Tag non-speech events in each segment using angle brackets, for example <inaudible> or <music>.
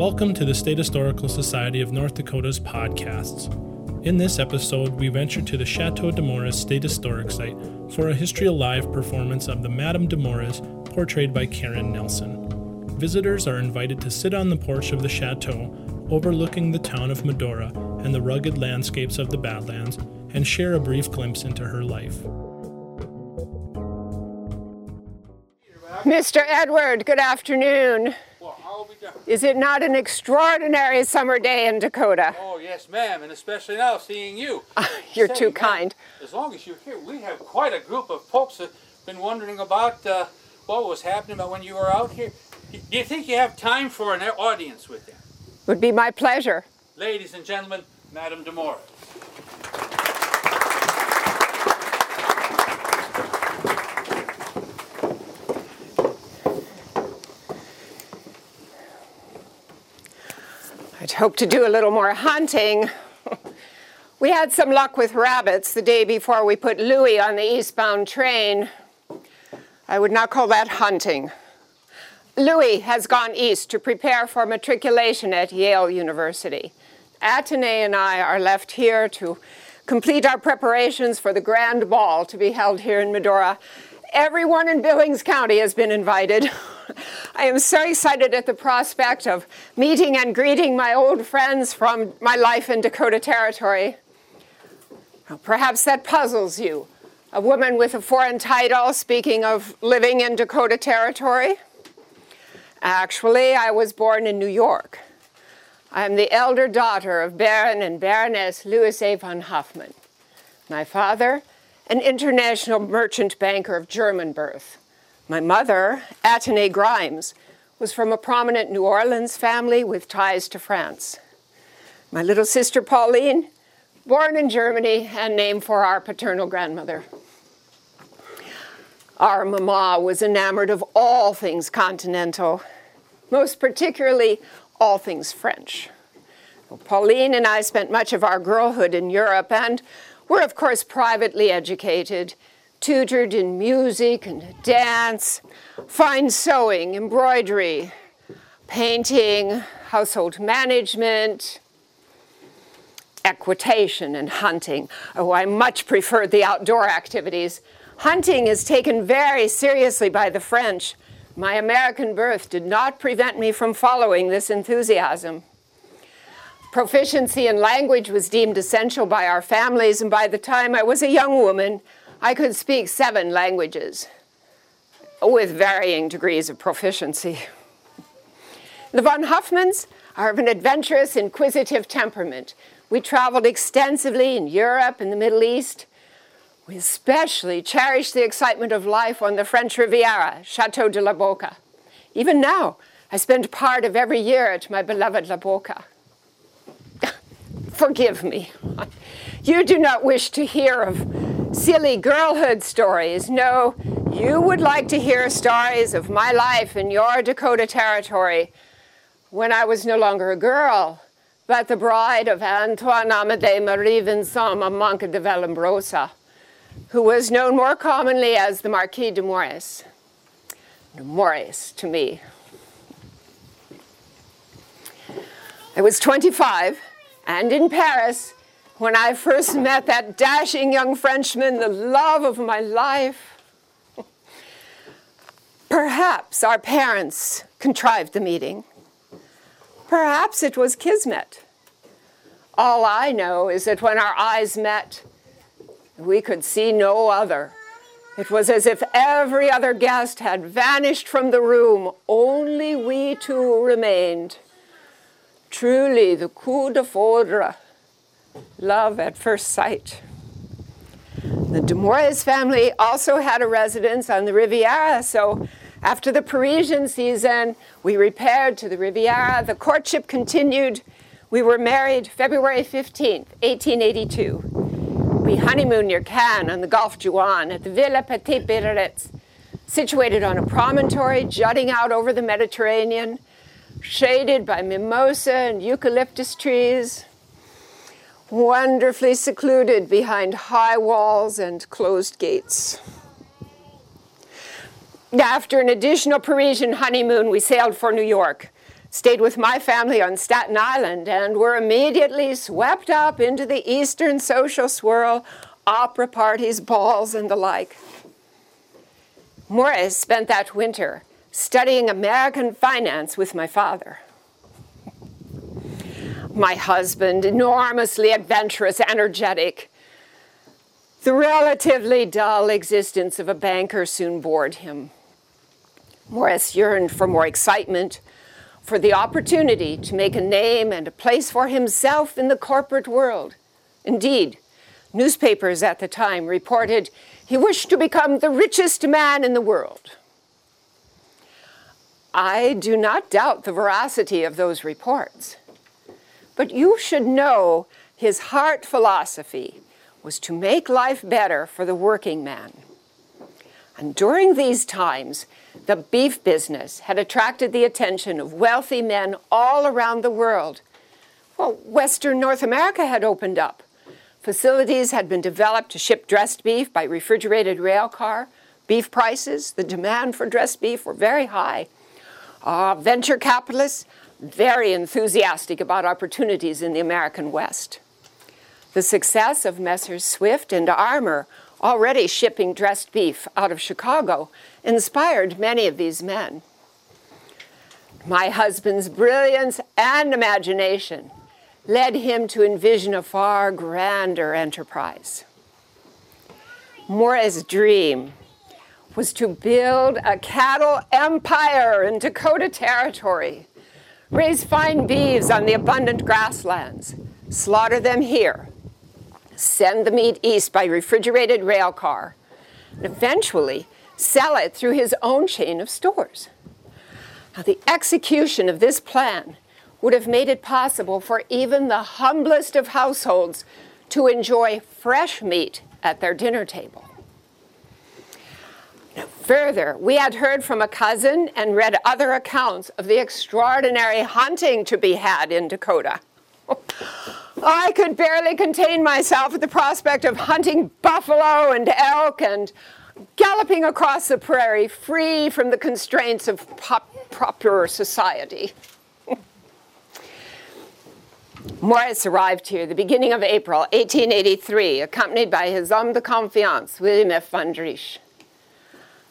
Welcome to the State Historical Society of North Dakota's podcasts. In this episode, we venture to the Chateau de Mores State Historic Site for a History Alive performance of the Madame de Mores, portrayed by Karen Nelson. Visitors are invited to sit on the porch of the chateau, overlooking the town of Medora and the rugged landscapes of the Badlands, and share a brief glimpse into her life. Mr. Edward, good afternoon. Well, how we doing? Is it not an extraordinary summer day in Dakota? Oh, yes, ma'am, and especially now seeing you. <laughs> You're Say, too kind. As long as you're here, we have quite a group of folks that have been wondering about uh, what was happening about when you were out here. Do you think you have time for an audience with them? Would be my pleasure. Ladies and gentlemen, Madame de hope to do a little more hunting. <laughs> we had some luck with rabbits the day before we put Louis on the eastbound train. I would not call that hunting. Louis has gone east to prepare for matriculation at Yale University. Atene and I are left here to complete our preparations for the grand ball to be held here in Medora. Everyone in Billings County has been invited. <laughs> I am so excited at the prospect of meeting and greeting my old friends from my life in Dakota Territory. Perhaps that puzzles you. A woman with a foreign title speaking of living in Dakota Territory. Actually, I was born in New York. I am the elder daughter of Baron and Baroness Louis A. von Hoffman. My father, an international merchant banker of German birth. My mother, Atene Grymes, was from a prominent New Orleans family with ties to France. My little sister Pauline, born in Germany and named for our paternal grandmother. Our mama was enamored of all things continental, most particularly all things French. Pauline and I spent much of our girlhood in Europe and were, of course, privately educated, tutored in music and dance, fine sewing, embroidery, painting, household management, equitation, and hunting. Oh, I much preferred the outdoor activities. Hunting is taken very seriously by the French. My American birth did not prevent me from following this enthusiasm. Proficiency in language was deemed essential by our families, and by the time I was a young woman, I could speak seven languages with varying degrees of proficiency. The von Hoffmans are of an adventurous, inquisitive temperament. We traveled extensively in Europe and the Middle East. We especially cherished the excitement of life on the French Riviera, Chateau de la Boca. Even now, I spend part of every year at my beloved La Bocca. <laughs> Forgive me. You do not wish to hear of silly girlhood stories. No, you would like to hear stories of my life in your Dakota territory when I was no longer a girl, but the bride of Antoine Amédée Marie Vincent Mamanque de Vallombrosa, who was known more commonly as the Marquis de Mores. De Mores to me. I was 25 and in Paris when I first met that dashing young Frenchman, the love of my life. Perhaps our parents contrived the meeting. Perhaps it was kismet. All I know is that when our eyes met, we could see no other. It was as if every other guest had vanished from the room, only we two remained. Truly, the coup de foudre, love at first sight. The de Mores family also had a residence on the Riviera, so after the Parisian season, we repaired to the Riviera. The courtship continued. We were married February 15th, 1882. We honeymooned near Cannes on the Golfe Juan at the Villa Petit Biarritz, situated on a promontory jutting out over the Mediterranean, shaded by mimosa and eucalyptus trees, wonderfully secluded behind high walls and closed gates. After an additional Parisian honeymoon, we sailed for New York. stayed with my family on Staten Island, and were immediately swept up into the Eastern social swirl, opera parties, balls, and the like. Morris spent that winter studying American finance with my father. My husband, enormously adventurous, energetic, the relatively dull existence of a banker soon bored him. Morris yearned for more excitement, for the opportunity to make a name and a place for himself in the corporate world. Indeed, newspapers at the time reported he wished to become the richest man in the world. I do not doubt the veracity of those reports, but you should know his heart philosophy was to make life better for the working man. And during these times, the beef business had attracted the attention of wealthy men all around the world. Well, Western North America had opened up. Facilities had been developed to ship dressed beef by refrigerated rail car. Beef prices, the demand for dressed beef were very high. Uh, venture capitalists, very enthusiastic about opportunities in the American West. The success of Messrs. Swift and Armour, already shipping dressed beef out of Chicago, inspired many of these men. My husband's brilliance and imagination led him to envision a far grander enterprise. Morris' dream was to build a cattle empire in Dakota Territory, raise fine beeves on the abundant grasslands, slaughter them here, send the meat east by refrigerated rail car, and eventually sell it through his own chain of stores. Now, the execution of this plan would have made it possible for even the humblest of households to enjoy fresh meat at their dinner table. Further, we had heard from a cousin and read other accounts of the extraordinary hunting to be had in Dakota. I could barely contain myself at the prospect of hunting buffalo and elk and galloping across the prairie free from the constraints of pop- proper society. <laughs> Morris arrived here the beginning of April 1883, accompanied by his homme de confiance, William F. Van Driesch.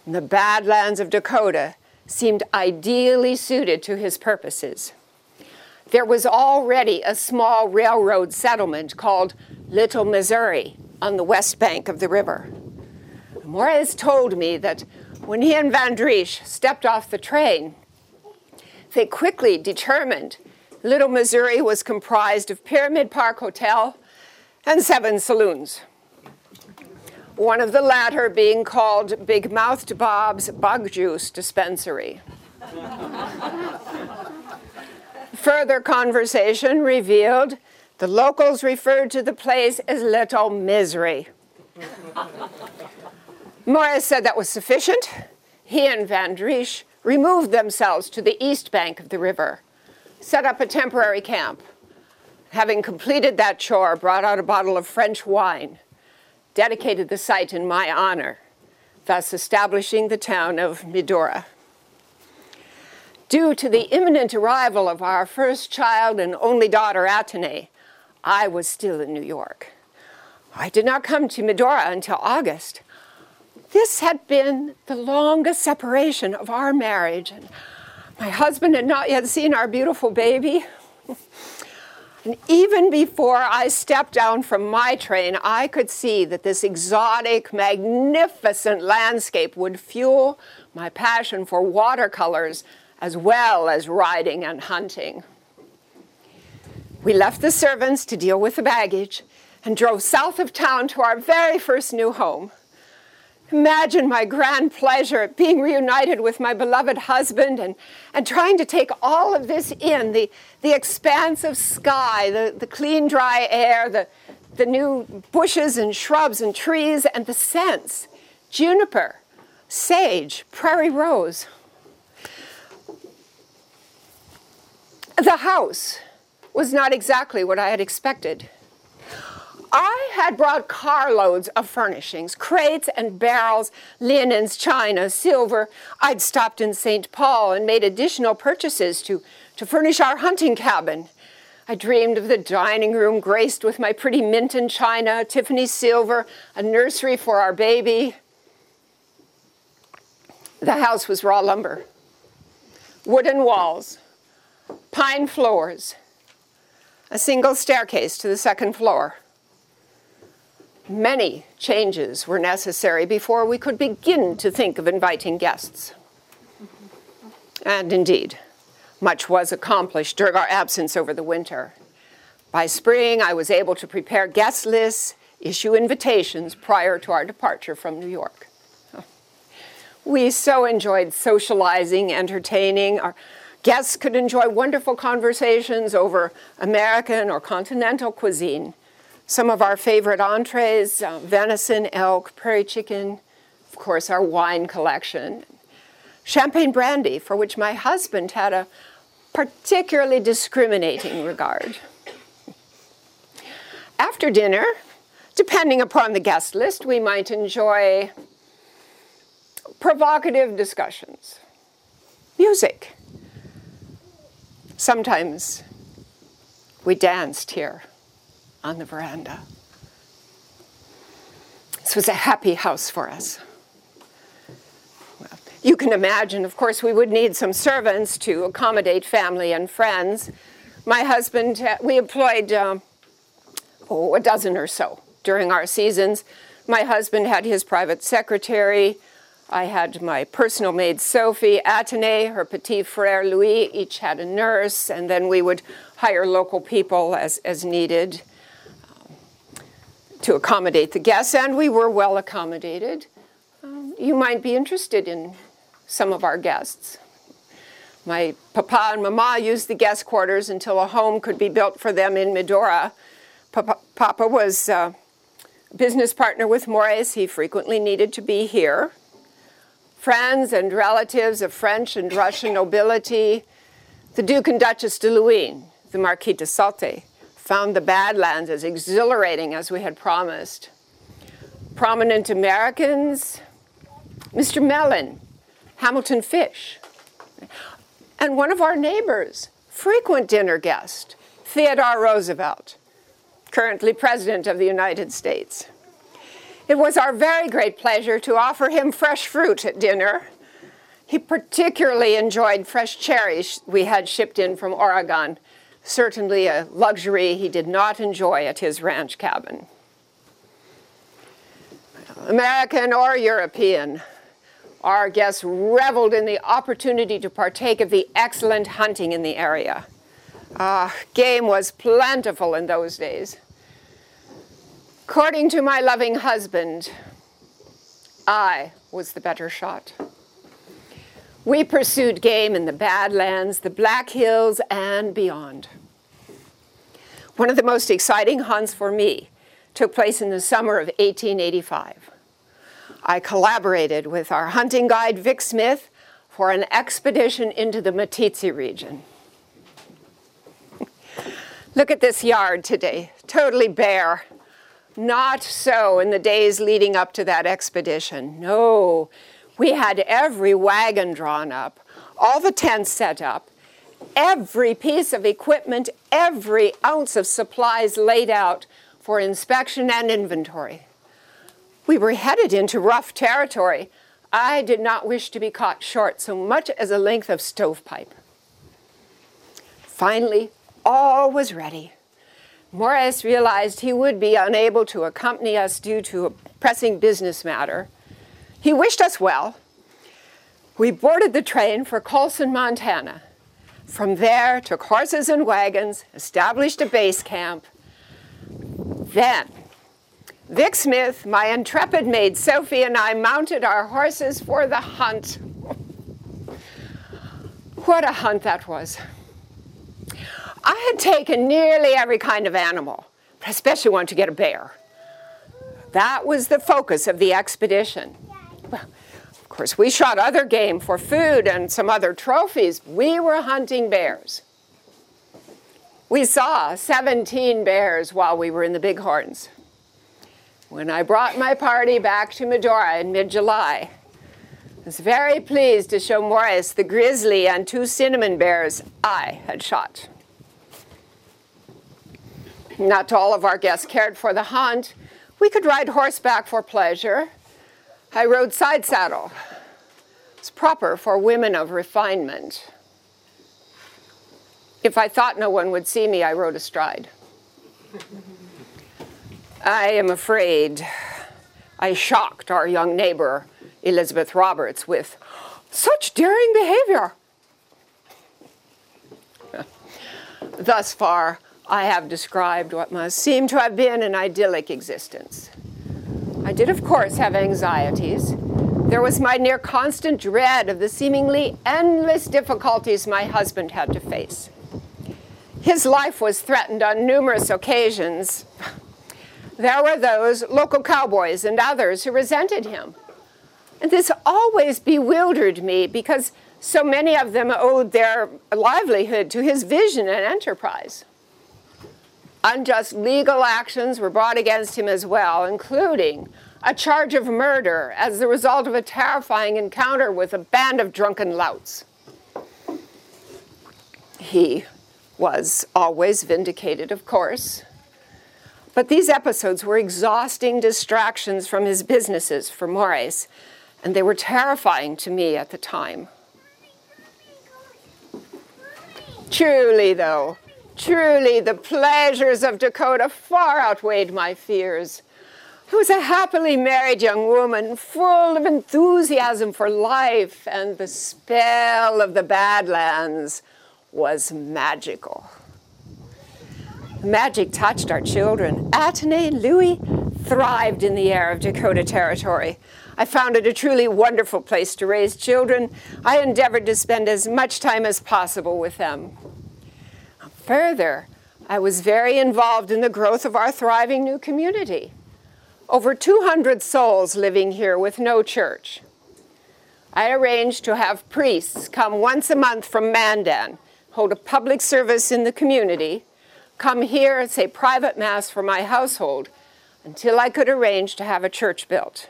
The Badlands of Dakota seemed ideally suited to his purposes there was already a small railroad settlement called Little Missouri on the west bank of the river. Morris told me that when he and Van Driesch stepped off the train, they quickly determined Little Missouri was comprised of Pyramid Park Hotel and seven saloons. One of the latter being called Big Mouthed Bob's Bug Juice Dispensary. <laughs> Further conversation revealed the locals referred to the place as Little Misery. <laughs> Morris said that was sufficient. He and Van Driesch removed themselves to the east bank of the river, set up a temporary camp. Having completed that chore, brought out a bottle of French wine, dedicated the site in my honor, thus establishing the town of Medora. Due to the imminent arrival of our first child and only daughter, Atene, I was still in New York. I did not come to Medora until August. This had been the longest separation of our marriage, and my husband had not yet seen our beautiful baby. <laughs> And even before I stepped down from my train, I could see that this exotic, magnificent landscape would fuel my passion for watercolors as well as riding and hunting. We left the servants to deal with the baggage and drove south of town to our very first new home. Imagine my grand pleasure at being reunited with my beloved husband and, and trying to take all of this in the, the expanse of sky, the, the clean, dry air, the, the new bushes and shrubs and trees, and the scents juniper, sage, prairie rose. The house was not exactly what I had expected. I had brought carloads of furnishings, crates and barrels, linens, china, silver. I'd stopped in St. Paul and made additional purchases to, to furnish our hunting cabin. I dreamed of the dining room graced with my pretty Minton china, Tiffany silver, a nursery for our baby. The house was raw lumber, wooden walls, pine floors, a single staircase to the second floor. Many changes were necessary before we could begin to think of inviting guests. And indeed, much was accomplished during our absence over the winter. By spring, I was able to prepare guest lists, issue invitations prior to our departure from New York. We so enjoyed socializing, entertaining. Our guests could enjoy wonderful conversations over American or continental cuisine some of our favorite entrees uh, venison, elk, prairie chicken, of course, our wine collection, champagne brandy, for which my husband had a particularly discriminating regard. After dinner, depending upon the guest list, we might enjoy provocative discussions, music. Sometimes we danced here on the veranda. This was a happy house for us. Well, you can imagine, of course, we would need some servants to accommodate family and friends. My husband, uh, we employed um, oh, a dozen or so during our seasons. My husband had his private secretary. I had my personal maid Sophie, Atene, her petit frere Louis, each had a nurse, and then we would hire local people as, as needed to accommodate the guests, and we were well accommodated. Um, you might be interested in some of our guests. My papa and mama used the guest quarters until a home could be built for them in Medora. Papa, papa was a uh, business partner with Maurice. He frequently needed to be here. Friends and relatives of French and Russian nobility, the Duke and Duchess de Luynes, the Marquis de Sauté, found the Badlands as exhilarating as we had promised. Prominent Americans, Mr. Mellon, Hamilton Fish, and one of our neighbors, frequent dinner guest, Theodore Roosevelt, currently President of the United States. It was our very great pleasure to offer him fresh fruit at dinner. He particularly enjoyed fresh cherries we had shipped in from Oregon certainly a luxury he did not enjoy at his ranch cabin. American or European, our guests reveled in the opportunity to partake of the excellent hunting in the area. Uh, game was plentiful in those days. According to my loving husband, I was the better shot. We pursued game in the Badlands, the Black Hills, and beyond. One of the most exciting hunts for me took place in the summer of 1885. I collaborated with our hunting guide, Vic Smith, for an expedition into the Meeteetse region. <laughs> Look at this yard today, totally bare. Not so in the days leading up to that expedition. No, we had every wagon drawn up, all the tents set up, every piece of equipment, every ounce of supplies laid out for inspection and inventory. We were headed into rough territory. I did not wish to be caught short so much as a length of stovepipe. Finally, all was ready. Morris realized he would be unable to accompany us due to a pressing business matter. He wished us well. We boarded the train for Coulson, Montana. From there, took horses and wagons, established a base camp. Then, Vic Smith, my intrepid maid Sophie, and I mounted our horses for the hunt. What a hunt that was. I had taken nearly every kind of animal, but especially wanted to get a bear. That was the focus of the expedition. Course, we shot other game for food and some other trophies. We were hunting bears. We saw 17 bears while we were in the Bighorns. when I brought my party back to Medora in mid July. I was very pleased to show Morris the grizzly and two cinnamon bears I had shot. Not all of our guests cared for the hunt. We could ride horseback for pleasure. I rode side saddle. It's proper for women of refinement. If I thought no one would see me, I rode astride. I am afraid I shocked our young neighbor, Elizabeth Roberts, with such daring behavior. <laughs> Thus far, I have described what must seem to have been an idyllic existence. I did, of course, have anxieties. There was my near constant dread of the seemingly endless difficulties my husband had to face. His life was threatened on numerous occasions. There were those local cowboys and others who resented him. And this always bewildered me because so many of them owed their livelihood to his vision and enterprise. Unjust legal actions were brought against him as well, including a charge of murder as the result of a terrifying encounter with a band of drunken louts. He was always vindicated, of course. But these episodes were exhausting distractions from his businesses for Morris, and they were terrifying to me at the time. Truly, though, truly, the pleasures of Dakota far outweighed my fears. I was a happily married young woman, full of enthusiasm for life, and the spell of the Badlands was magical. Magic touched our children. Atene Louis thrived in the air of Dakota Territory. I found it a truly wonderful place to raise children. I endeavored to spend as much time as possible with them. Further, I was very involved in the growth of our thriving new community. Over 200 souls living here with no church. I arranged to have priests come once a month from Mandan, hold a public service in the community, come here and say private mass for my household until I could arrange to have a church built.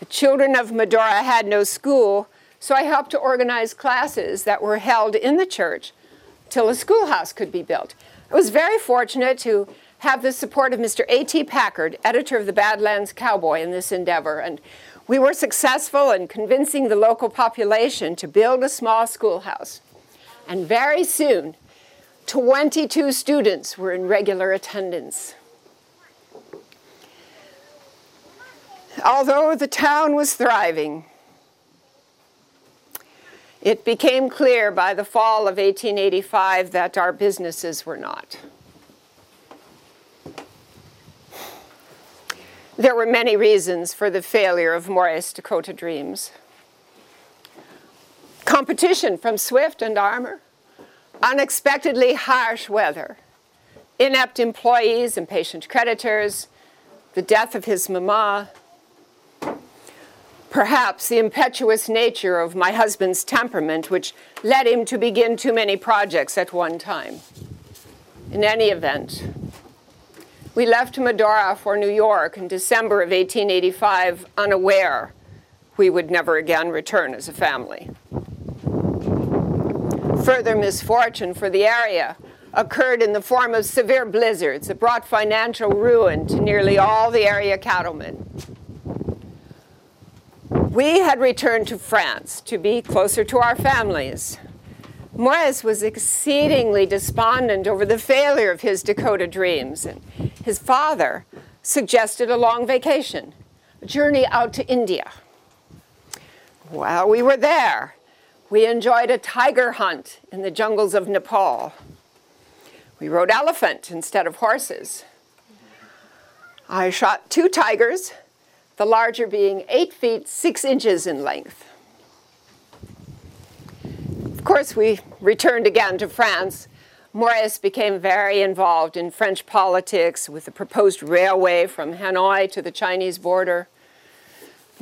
The children of Medora had no school, so I helped to organize classes that were held in the church till a schoolhouse could be built. I was very fortunate to have the support of Mr. A.T. Packard, editor of the Badlands Cowboy, in this endeavor, and we were successful in convincing the local population to build a small schoolhouse. And very soon, 22 students were in regular attendance. Although the town was thriving, it became clear by the fall of 1885 that our businesses were not. There were many reasons for the failure of Morris Dakota Dreams. Competition from Swift and Armour, unexpectedly harsh weather, inept employees, impatient creditors, the death of his mama, perhaps the impetuous nature of my husband's temperament, which led him to begin too many projects at one time. In any event, we left Medora for New York in December of 1885, unaware we would never again return as a family further misfortune for the area occurred in the form of severe blizzards that brought financial ruin to nearly all the area cattlemen. We had returned to France to be closer to our families. Morris was exceedingly despondent over the failure of his Dakota dreams, and his father suggested a long vacation, a journey out to India. While we were there, we enjoyed a tiger hunt in the jungles of Nepal. We rode elephant instead of horses. I shot two tigers, the larger being eight feet six inches in length. Of course, we returned again to France. Morris became very involved in French politics with the proposed railway from Hanoi to the Chinese border.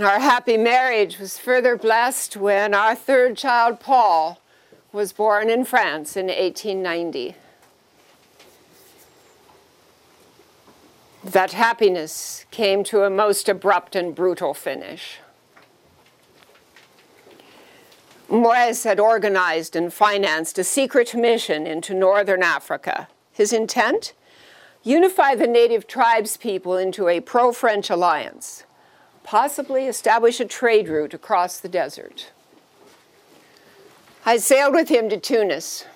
Our happy marriage was further blessed when our third child, Paul, was born in France in 1890. That happiness came to a most abrupt and brutal finish. Mores had organized and financed a secret mission into northern Africa. His intent? Unify the native tribes people into a pro French alliance, possibly establish a trade route across the desert. I sailed with him to Tunis.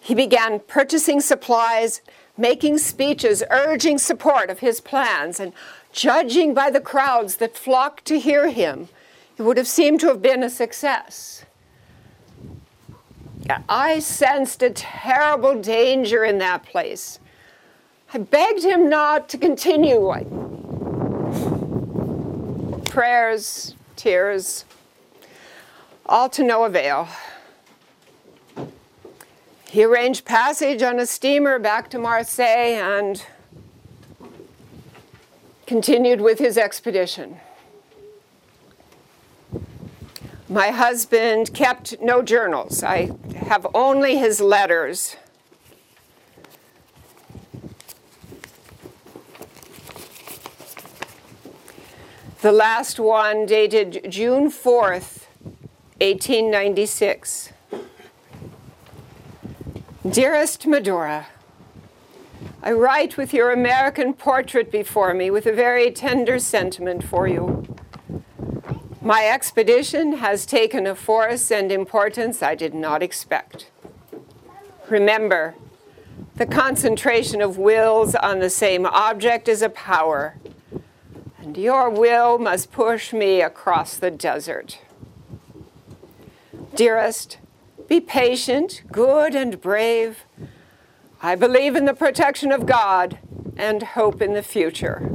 He began purchasing supplies, making speeches urging support of his plans, and judging by the crowds that flocked to hear him, it would have seemed to have been a success. I sensed a terrible danger in that place. I begged him not to continue. Prayers, tears, all to no avail. He arranged passage on a steamer back to Marseille and continued with his expedition. My husband kept no journals. I have only his letters. The last one dated June 4th, 1896. Dearest Medora, I write with your American portrait before me with a very tender sentiment for you. My expedition has taken a force and importance I did not expect. Remember, the concentration of wills on the same object is a power, and your will must push me across the desert. Dearest, be patient, good, and brave. I believe in the protection of God and hope in the future.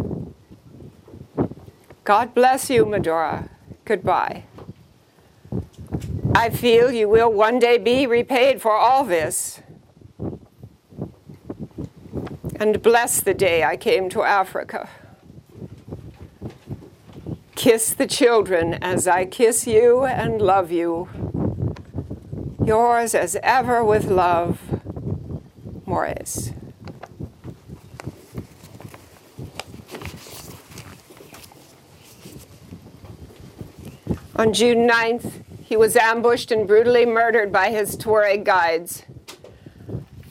God bless you, Medora goodbye. I feel you will one day be repaid for all this. And bless the day I came to Africa. Kiss the children as I kiss you and love you. Yours as ever with love, Mores. On June 9th, he was ambushed and brutally murdered by his Tuareg guides,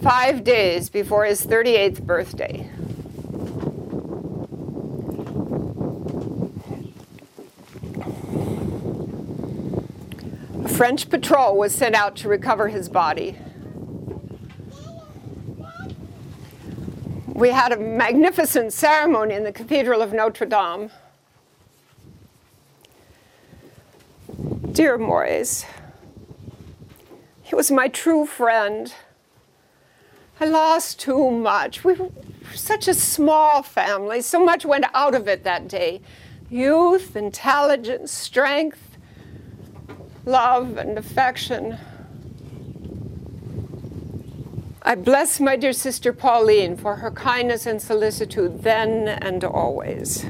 five days before his 38th birthday. A French patrol was sent out to recover his body. We had a magnificent ceremony in the Cathedral of Notre Dame. Dear Mores, he was my true friend. I lost too much. We were such a small family. So much went out of it that day youth, intelligence, strength, love, and affection. I bless my dear sister Pauline for her kindness and solicitude then and always.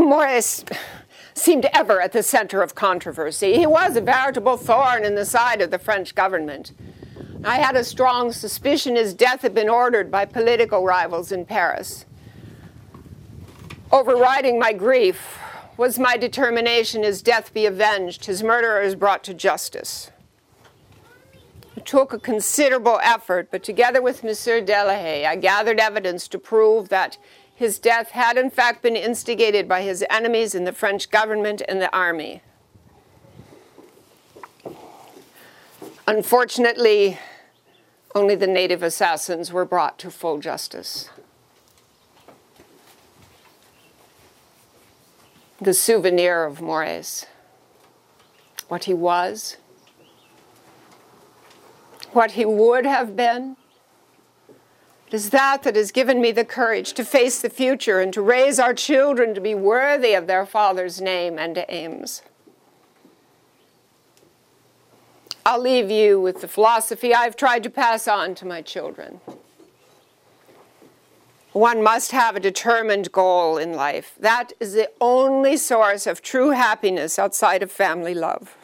Mores seemed ever at the center of controversy. He was a veritable thorn in the side of the French government. I had a strong suspicion his death had been ordered by political rivals in Paris. Overriding my grief was my determination his death be avenged, his murderers brought to justice. It took a considerable effort, but together with Monsieur Delahaye, I gathered evidence to prove that his death had in fact been instigated by his enemies in the French government and the army. Unfortunately, only the native assassins were brought to full justice. The souvenir of Mores, what he was, what he would have been, it is that that has given me the courage to face the future and to raise our children to be worthy of their father's name and aims. I'll leave you with the philosophy I've tried to pass on to my children. One must have a determined goal in life. That is the only source of true happiness outside of family love.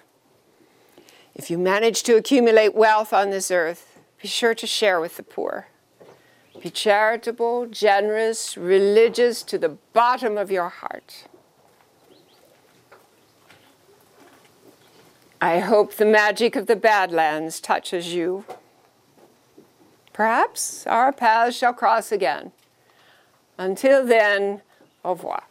If you manage to accumulate wealth on this earth, be sure to share with the poor. Be charitable, generous, religious to the bottom of your heart. I hope the magic of the Badlands touches you. Perhaps our paths shall cross again. Until then, au revoir.